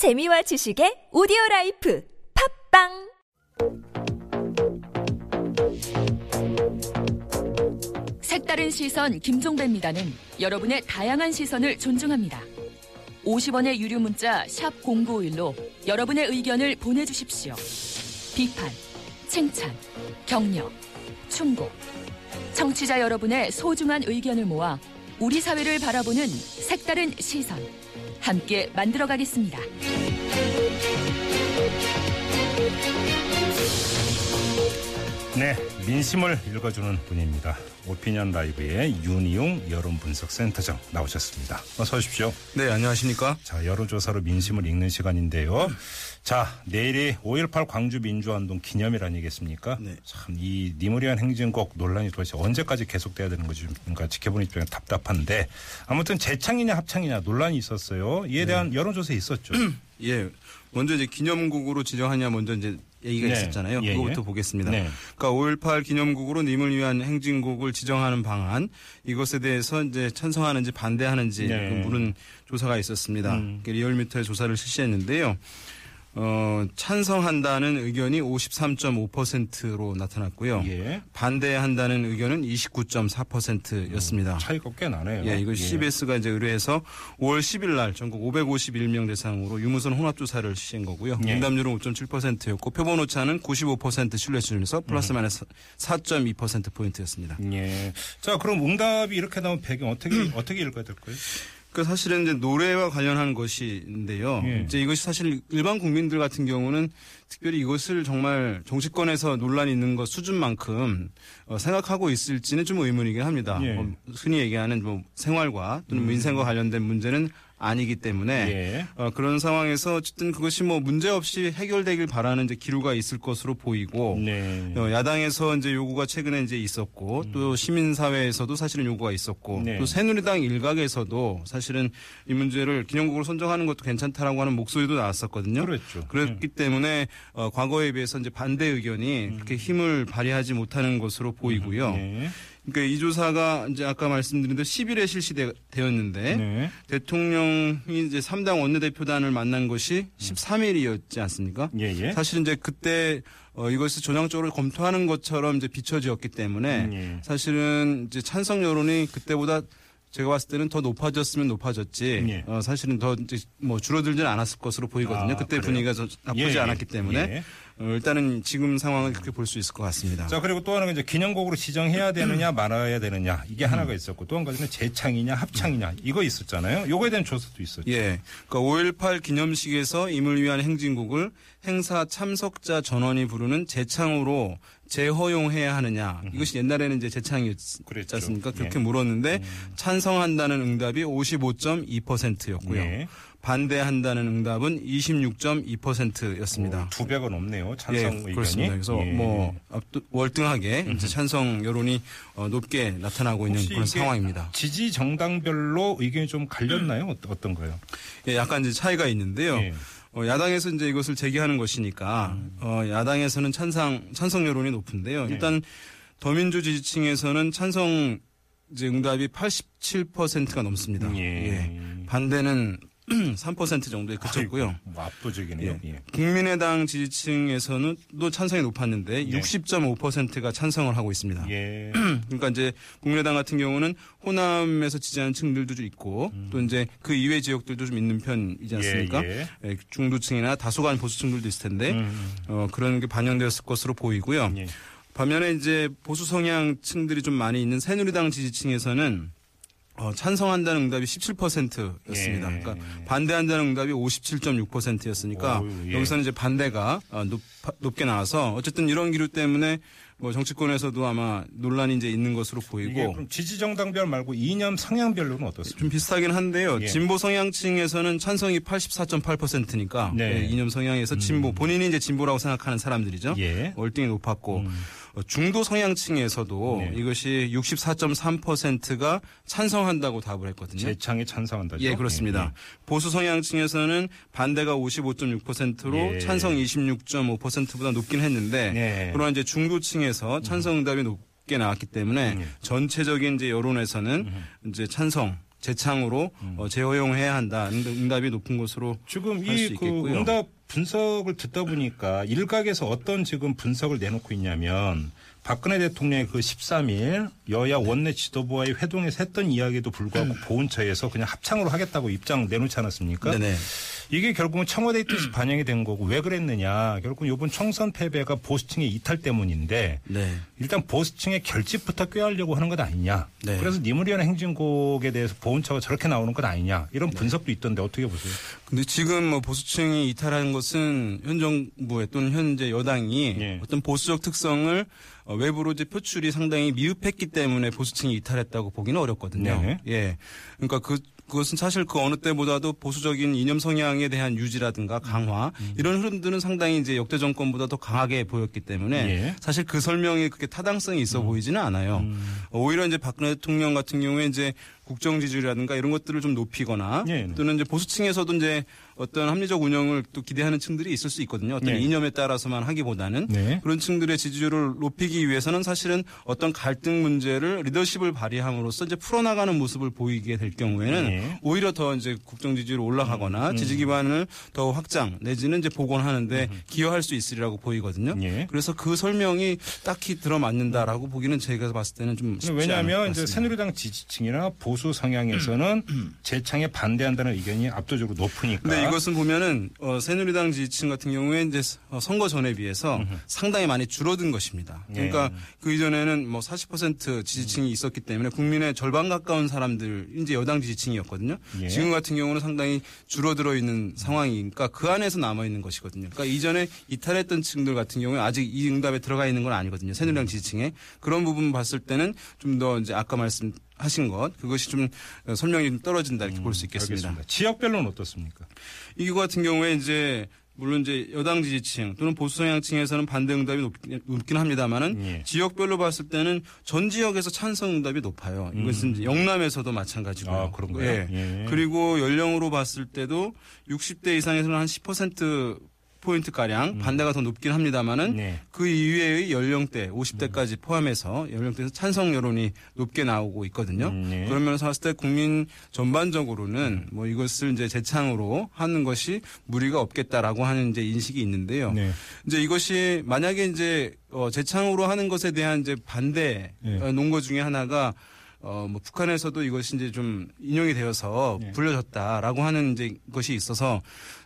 재미와 지식의 오디오 life 팟빵 색다른 시선 김종배입니다는 여러분의 다양한 시선을 존중합니다. 50원의 유료 문자 샵 0951로 여러분의 의견을 보내 주십시오. 비판, 칭찬, 격려, 충고. 청취자 여러분의 소중한 의견을 모아 우리 사회를 바라보는 색다른 시선. 함께 만들어가겠습니다. 네, 민심을 읽어주는 분입니다. 오피니언 라이브의 윤희용 여론분석센터장 나오셨습니다. 어서 오십시오. 네, 안녕하십니까? 자, 여론조사로 민심을 읽는 시간인데요. 자, 내일이 5.18 광주 민주화운동 기념일 아니겠습니까? 네. 참, 이 니무리안 행진곡 논란이 도대체 언제까지 계속돼야 되는 건지 그러니까 지켜보는 입장에 답답한데 아무튼 재창이냐 합창이냐 논란이 있었어요. 이에 대한 여론조사 있었죠. 예. 먼저 이제 기념국으로 지정하냐 먼저 이제 얘기가 네. 있었잖아요. 예, 그거부터 예. 보겠습니다. 네. 그러니까 5.18 기념국으로 님을 위한 행진곡을 지정하는 방안 이것에 대해서 이제 찬성하는지 반대하는지 네. 음. 그 물은 조사가 있었습니다. 그 리얼미터의 조사를 실시했는데요. 어, 찬성한다는 의견이 53.5%로 나타났고요. 예. 반대한다는 의견은 29.4%였습니다. 차이가 꽤 나네요. 예, 이거 CBS가 이제 의뢰해서 5월 10일 날 전국 551명 대상으로 유무선 혼합조사를 실시한 거고요. 예. 응답률은 5.7%였고 표본 오차는 95% 신뢰 수준에서 플러스 마이너스 4.2%포인트였습니다. 예. 자, 그럼 응답이 이렇게 나온 배경 어떻게 어떻게 읽어야 될까요? 그 사실은 이제 노래와 관련한 것인데요. 예. 이제 이것이 사실 일반 국민들 같은 경우는 특별히 이것을 정말 정치권에서 논란이 있는 것 수준만큼 어, 생각하고 있을지는 좀 의문이긴 합니다. 예. 뭐 흔히 얘기하는 뭐 생활과 또는 민생과 관련된 문제는 아니기 때문에 예. 어, 그런 상황에서 어쨌든 그것이 뭐 문제 없이 해결되길 바라는 이제 기류가 있을 것으로 보이고 네. 어, 야당에서 이제 요구가 최근에 이제 있었고 또 시민사회에서도 사실은 요구가 있었고 음. 네. 또 새누리당 일각에서도 사실은 이 문제를 기념국으로 선정하는 것도 괜찮다라고 하는 목소리도 나왔었거든요. 그랬죠. 그렇기 때문에 어, 과거에 비해서 이제 반대 의견이 그렇게 힘을 발휘하지 못하는 것으로 보이고요. 네. 그러니까 이 조사가 이제 아까 말씀드린 대로 10일에 실시되었는데 네. 대통령이 이제 3당 원내대표단을 만난 것이 13일이었지 않습니까? 예, 예. 사실 이제 그때 어, 이것을 전향적으로 검토하는 것처럼 이제 비춰지었기 때문에 음, 예. 사실은 이제 찬성 여론이 그때보다 제가 봤을 때는 더 높아졌으면 높아졌지 예. 어, 사실은 더 이제 뭐 줄어들지는 않았을 것으로 보이거든요. 아, 그때 그래요? 분위기가 저- 나쁘지 예, 예. 않았기 때문에 예. 어, 일단은 지금 상황을 그렇게 볼 수 있을 것 같습니다. 자 그리고 또 하나가 이제 기념곡으로 지정해야 되느냐 말아야 되느냐 이게 음. 하나가 있었고 또 한 가지는 재창이냐 합창이냐 이거 있었잖아요. 요거에 대한 조사도 있었죠. 예. 그러니까 5.18 기념식에서 임을 위한 행진곡을 행사 참석자 전원이 부르는 재창으로 재허용해야 하느냐. 이것이 옛날에는 이제 재창이었지 그랬죠. 않습니까? 그렇게 예. 물었는데 찬성한다는 응답이 55.2%였고요. 예. 반대한다는 응답은 26.2%였습니다. 두 배가 넘네요. 예, 찬성 의견이. 그렇습니다. 그래서 예. 뭐 월등하게 이제 찬성 여론이 어, 높게 나타나고 있는 그런 상황입니다. 지지 정당별로 의견이 좀 갈렸나요? 어- 어떤가요? 예, 약간 이제 차이가 있는데요. 예. 어, 야당에서 이제 이것을 제기하는 것이니까 어, 야당에서는 찬성 찬성 여론이 높은데요. 네. 일단 더민주 지지층에서는 찬성 이제 응답이 87%가 넘습니다. 예. 반대는 3% 정도에 그쳤고요. 아이고, 뭐 압도적이네요. 예. 국민의당 지지층에서는 또 찬성이 높았는데 네. 60.5%가 찬성을 하고 있습니다. 예. 그러니까 이제 국민의당 같은 경우는 호남에서 지지하는 층들도 좀 있고 또 이제 그 이외 지역들도 좀 있는 편이지 않습니까? 음. 예, 예, 중도층이나 다소간 보수층들도 있을 텐데 음. 어, 그런 게 반영되었을 것으로 보이고요. 예. 반면에 이제 보수 성향 층들이 좀 많이 있는 새누리당 지지층에서는 어, 찬성한다는 응답이 17%였습니다. 예. 그러니까 반대한다는 응답이 57.6%였으니까 어우, 예. 여기서는 이제 반대가 어, 높, 높게 나와서 어쨌든 이런 기류 때문에 뭐 정치권에서도 아마 논란이 이제 있는 것으로 보이고 그럼 지지 정당별 말고 이념 성향별로는 어떻습니까? 좀 비슷하긴 한데요. 예. 진보 성향층에서는 찬성이 84.8%니까 네. 이념 성향에서 진보 본인이 이제 진보라고 생각하는 사람들이죠. 예. 월등히 높았고 어, 중도 성향층에서도 네. 이것이 64.3%가 찬성한다고 답을 했거든요. 재창에 찬성한다죠. 예, 그렇습니다. 보수 성향층에서는 반대가 55.6%로 예. 찬성 26.5%보다 높긴 했는데 네. 그러나 이제 중도층에서 찬성 응답이 높게 나왔기 때문에 음. 전체적인 이제 여론에서는 이제 찬성 재창으로 어, 재허용해야 한다. 응- 응답이 높은 것으로 지금 이 그. 응답 분석을 듣다 보니까 일각에서 어떤 지금 분석을 내놓고 있냐면 박근혜 대통령의 그 13일 여야 원내 지도부와의 회동에서 했던 이야기에도 불구하고 보훈처에서 그냥 합창으로 하겠다고 입장 내놓지 않았습니까? 네네. 이게 결국은 청와대 뜻이 반영이 된 거고 왜 그랬느냐. 결국은 이번 총선 패배가 보수층의 이탈 때문인데 네. 일단 보수층의 결집부터 꾀하려고 하는 것 아니냐. 네. 그래서 니무리한 행진곡에 대해서 보훈처가 저렇게 나오는 것 아니냐. 이런 분석도 있던데 어떻게 보세요? 근데 지금 뭐 보수층이 이탈하는 것은 현 정부의 또는 현재 여당이 예. 어떤 보수적 특성을 어, 외부로 이제 표출이 상당히 미흡했기 때문에 보수층이 이탈했다고 보기는 어렵거든요. 네네. 예. 그러니까 그 그것은 사실 그 어느 때보다도 보수적인 이념 성향에 대한 유지라든가 강화 음. 이런 흐름들은 상당히 이제 역대 정권보다 더 강하게 보였기 때문에 예. 음. 사실 그 설명이 그렇게 타당성이 있어 보이지는 않아요. 오히려 이제 박근혜 대통령 같은 경우에 이제 국정 지지율이라든가 이런 것들을 좀 높이거나 예, 네. 또는 이제 보수층에서도 이제 어떤 합리적 운영을 또 기대하는 층들이 있을 수 있거든요. 어떤 네. 이념에 따라서만 하기보다는 네. 그런 층들의 지지율을 높이기 위해서는 사실은 어떤 갈등 문제를 리더십을 발휘함으로써 이제 풀어나가는 모습을 보이게 될 경우에는 네. 오히려 더 이제 국정 지지율이 올라가거나 지지 기반을 더 확장 내지는 이제 복원하는데 기여할 수 있으리라고 보이거든요. 예. 그래서 그 설명이 딱히 들어맞는다라고 보기는 제가 봤을 때는 좀 쉽지 왜냐하면 않을 것 이제 같습니다. 새누리당 지지층이나 보수 성향에서는 재창에 반대한다는 의견이 압도적으로 높으니까. 근데 이것은 보면은 어, 새누리당 지지층 같은 경우에 이제 어, 선거 전에 비해서 상당히 많이 줄어든 것입니다. 그러니까 네. 그 이전에는 뭐 40% 지지층이 있었기 때문에 국민의 절반 가까운 사람들 이제 여당 지지층이었거든요. 예. 지금 같은 경우는 상당히 줄어들어 있는 상황이니까 그 안에서 남아 있는 것이거든요. 그러니까 이전에 이탈했던 층들 같은 경우에 아직 이 응답에 들어가 있는 건 아니거든요. 새누리당 지지층에 그런 부분 봤을 때는 좀 더 이제 아까 말씀 하신 것 그것이 좀 어, 설명이 좀 떨어진다 이렇게 볼수 있겠습니다. 알겠습니다. 지역별로는 어떻습니까? 이거 같은 경우에 이제 물론 이제 여당 지지층 또는 보수 성향층에서는 반대 응답이 높긴, 높긴 합니다만은 예. 지역별로 봤을 때는 전 지역에서 찬성 응답이 높아요. 이것은 이제 영남에서도 마찬가지고요. 음. 아, 그런가요? 예. 예. 그리고 연령으로 봤을 때도 60대 이상에서는 한 10% 포인트 가량 반대가 더 높긴 합니다만은 음. 네. 그 이외의 연령대 50대까지 포함해서 연령대에서 찬성 여론이 높게 나오고 있거든요. 음, 네. 그런 면에서 봤을 때 국민 전반적으로는 뭐 이것을 이제 재창으로 하는 것이 무리가 없겠다라고 하는 이제 인식이 있는데요. 네. 이제 이것이 만약에 이제 어 재창으로 하는 것에 대한 이제 반대 네. 어, 논거 중에 하나가 어, 뭐, 북한에서도 이것이 이제 좀 인용이 되어서 네. 불려졌다라고 하는 이제 것이 있어서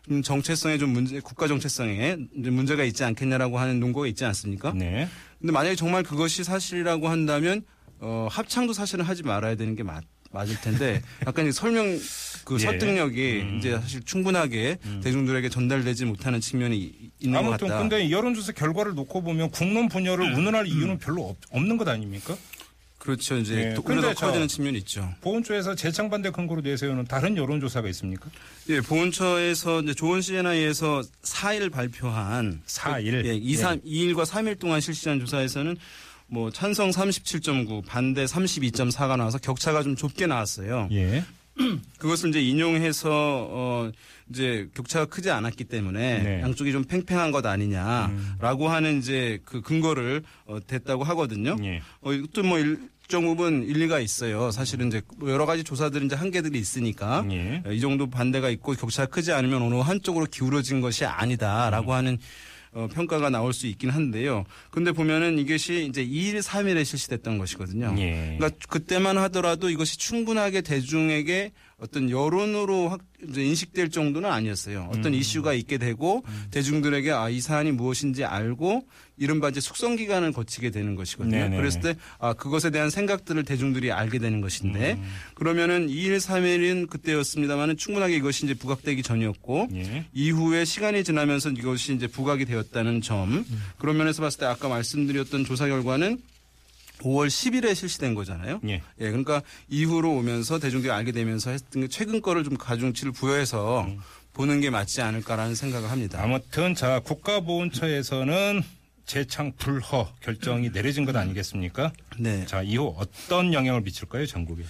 좀 정체성에 좀 문제, 국가 정체성에 문제가 있지 않겠냐라고 하는 논거가 있지 않습니까? 네. 근데 만약에 정말 그것이 사실이라고 한다면 어, 합창도 사실은 하지 말아야 되는 게 맞, 맞을 텐데 약간 이 설명 그 예. 설득력이 음. 이제 사실 충분하게 대중들에게 전달되지 못하는 측면이 이- 있는 것 아무튼 같다. 근데 여론조사 결과를 놓고 보면 국론 분열을 운운할 이유는 별로 없, 없는 것 아닙니까? 그렇죠. 이제 예. 또 근데 오히려 더 저- 커지는 측면이 있죠. 보훈처에서 재창 반대 근거로 내세우는 다른 여론조사가 있습니까? 예, 보훈처에서 이제 조원 CNI에서 4일 발표한 4일? 예, 2, 3, 2일과 3일 동안 실시한 조사에서는 뭐 찬성 37.9, 반대 32.4가 나와서 격차가 좀 좁게 나왔어요. 예. 그것을 이제 인용해서 어 이제 격차가 크지 않았기 때문에 네. 음. 양쪽이 좀 팽팽한 것 아니냐라고 하는 이제 그 근거를 어 댔다고 하거든요. 예. 어 이것도 뭐 일 정 부분 일리가 있어요. 사실은 이제 뭐 여러 가지 조사들은 이제 한계들이 있으니까 예. 이 정도 반대가 있고 격차가 크지 않으면 어느 한쪽으로 기울어진 것이 아니다라고 음. 하는 어, 평가가 나올 수 있긴 한데요. 근데 보면은 이것이 이제 2일, 3일에 실시됐던 것이거든요. 예. 그러니까 그때만 하더라도 이것이 충분하게 대중에게 어떤 여론으로 확 인식될 정도는 아니었어요. 어떤 음. 이슈가 있게 되고 대중들에게 아, 이 사안이 무엇인지 알고 이른바 이제 숙성 기간을 거치게 되는 것이거든요. 네네. 그랬을 때 아, 그것에 대한 생각들을 대중들이 알게 되는 것인데 음. 그러면은 2일, 3일은 그때였습니다만은 충분하게 이것이 이제 부각되기 전이었고 예. 이후에 시간이 지나면서 이것이 이제 부각이 되었다는 점 그런 면에서 봤을 때 아까 말씀드렸던 조사 결과는 5월 10일에 실시된 거잖아요. 예. 예, 그러니까 이후로 오면서 대중들이 알게 되면서 했던 게 최근 거를 좀 가중치를 부여해서 보는 게 맞지 않을까라는 생각을 합니다. 아무튼 자 국가보훈처에서는 재창 불허 결정이 내려진 것 아니겠습니까? 네. 자 이후 어떤 영향을 미칠까요 전국에?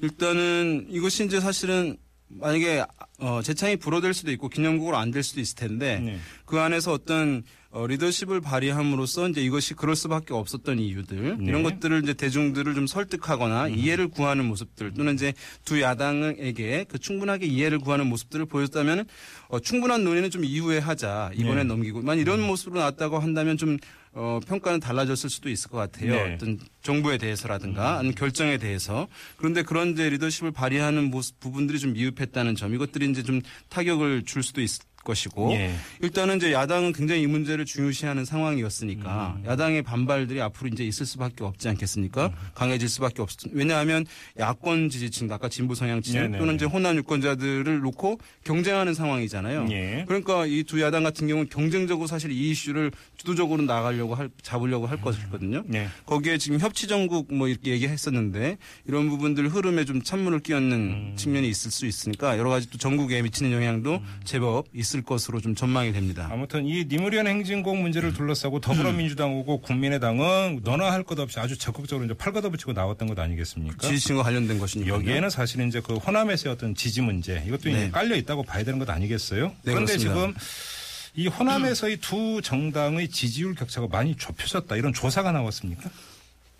일단은 이것이 이제 사실은 만약에 어, 재창이 불어될 수도 있고 기념국으로 안 될 수도 있을 텐데 네. 그 안에서 어떤 어, 리더십을 발휘함으로써 이제 이것이 그럴 수밖에 없었던 이유들 이런 것들을 이제 대중들을 좀 설득하거나 이해를 구하는 모습들 또는 이제 두 야당에게 그 충분하게 이해를 구하는 모습들을 보였다면 어, 충분한 논의는 좀 이후에 하자 이번에 넘기고 만 이런 모습으로 나왔다고 한다면 좀 어, 평가는 달라졌을 수도 있을 것 같아요. 네. 어떤 정부에 대해서라든가 아니면 결정에 대해서. 그런데 그런 이제 리더십을 발휘하는 모습 부분들이 좀 미흡했다는 점 이것들이 이제 좀 타격을 줄 수도 있을 것이고 예. 일단은 이제 야당은 굉장히 이 문제를 중요시하는 상황이었으니까 음. 야당의 반발들이 앞으로 이제 있을 수밖에 없지 않겠습니까? 음. 강해질 수밖에 없. 왜냐하면 야권 지지층 아까 진보 성향층 네네. 또는 이제 호남 유권자들을 놓고 경쟁하는 상황이잖아요. 예. 그러니까 이 두 야당 같은 경우는 경쟁적으로 사실 이 이슈를 주도적으로 나가려고 할 잡으려고 할 것이거든요. 예. 거기에 지금 협치 정국 뭐 이렇게 얘기했었는데 이런 부분들 흐름에 좀 찬물을 끼얹는 음. 측면이 있을 수 있으니까 여러 가지 또 전국에 미치는 영향도 제법 있을 것으로 좀 전망이 됩니다. 아무튼 이 니무리안 행진곡 문제를 둘러싸고 더불어민주당 오고 국민의당은 너나 할 것 없이 아주 적극적으로 이제 팔 걷어붙이고 나왔던 것 아니겠습니까? 지지층과 관련된 것이니까 여기에는 사실 이제 그 호남에서의 어떤 지지 문제 이것도 네. 깔려 있다고 봐야 되는 것 아니겠어요? 그런데 그렇습니다. 지금 이 호남에서의 두 정당의 지지율 격차가 많이 좁혀졌다 이런 조사가 나왔습니까?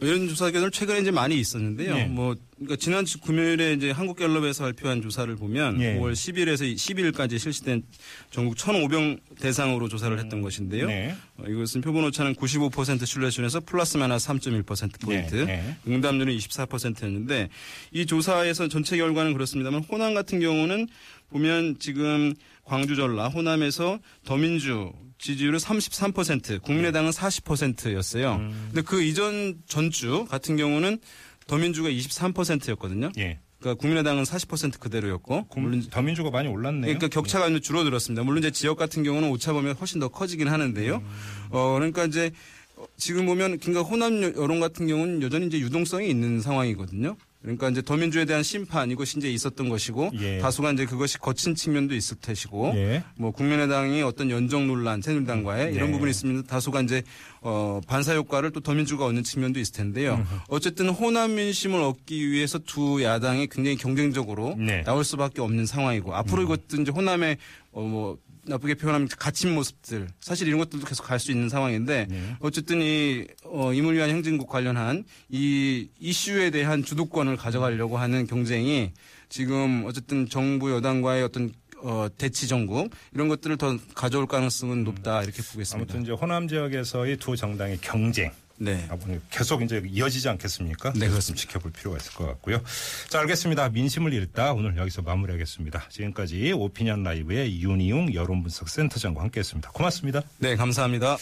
이런 조사 결과는 최근에 이제 많이 있었는데요. 예. 뭐 그러니까 지난 주 금요일에 이제 한국갤럽에서 발표한 조사를 보면 예. 5월 10일에서 12일까지 실시된 전국 1,500 대상으로 조사를 했던 것인데요. 네. 어, 이것은 표본 오차는 95% 신뢰수준에서 플러스 마이너스 3.1% 포인트, 네, 네. 응답률은 24%였는데 이 조사에서 전체 결과는 그렇습니다만 호남 같은 경우는 보면 지금 광주 전라 호남에서 더민주 지지율은 33%, 국민의당은 40%였어요. 근데 그 이전 전주 같은 경우는 더민주가 23%였거든요. 예. 그러니까 국민의당은 40% 그대로였고 물론 더민주가 많이 올랐네요. 그러니까 격차가 좀 줄어들었습니다. 물론 이제 지역 같은 경우는 오차 보면 훨씬 더 커지긴 하는데요. 어 그러니까 이제 어, 지금 보면 그러니까 호남 여- 여론 같은 경우는 여전히 이제 유동성이 있는 상황이거든요. 그러니까 이제 더민주에 대한 심판 이것이 이제 있었던 것이고 예. 다소가 이제 그것이 거친 측면도 있을 것이고 예. 뭐 국민의당이 어떤 연정 논란 새누리당과의 이런 네. 부분이 있으면 다소가 이제 어 반사 효과를 또 더민주가 얻는 측면도 있을 텐데요. 어쨌든 호남 민심을 얻기 위해서 두 야당이 굉장히 경쟁적으로 네. 나올 수밖에 없는 상황이고 앞으로 이것도 이제 호남의 어뭐 나쁘게 표현하면 갇힌 모습들 사실 이런 것들도 계속 갈 수 있는 상황인데 네. 어쨌든 이 어, 임을 위한 행진국 관련한 이 이슈에 대한 주도권을 가져가려고 하는 경쟁이 지금 어쨌든 정부 여당과의 어떤 어, 대치 정국 이런 것들을 더 가져올 가능성은 높다 이렇게 보겠습니다. 아무튼 이제 호남 지역에서의 두 정당의 경쟁 네. 앞으로 계속 이제 이어지지 않겠습니까? 네, 그래서 좀. 지켜볼 필요가 있을 것 같고요. 자, 알겠습니다. 민심을 읽다 오늘 여기서 마무리하겠습니다. 지금까지 오피니언 라이브의 윤희용 여론분석 센터장과 함께했습니다. 고맙습니다. 네, 감사합니다.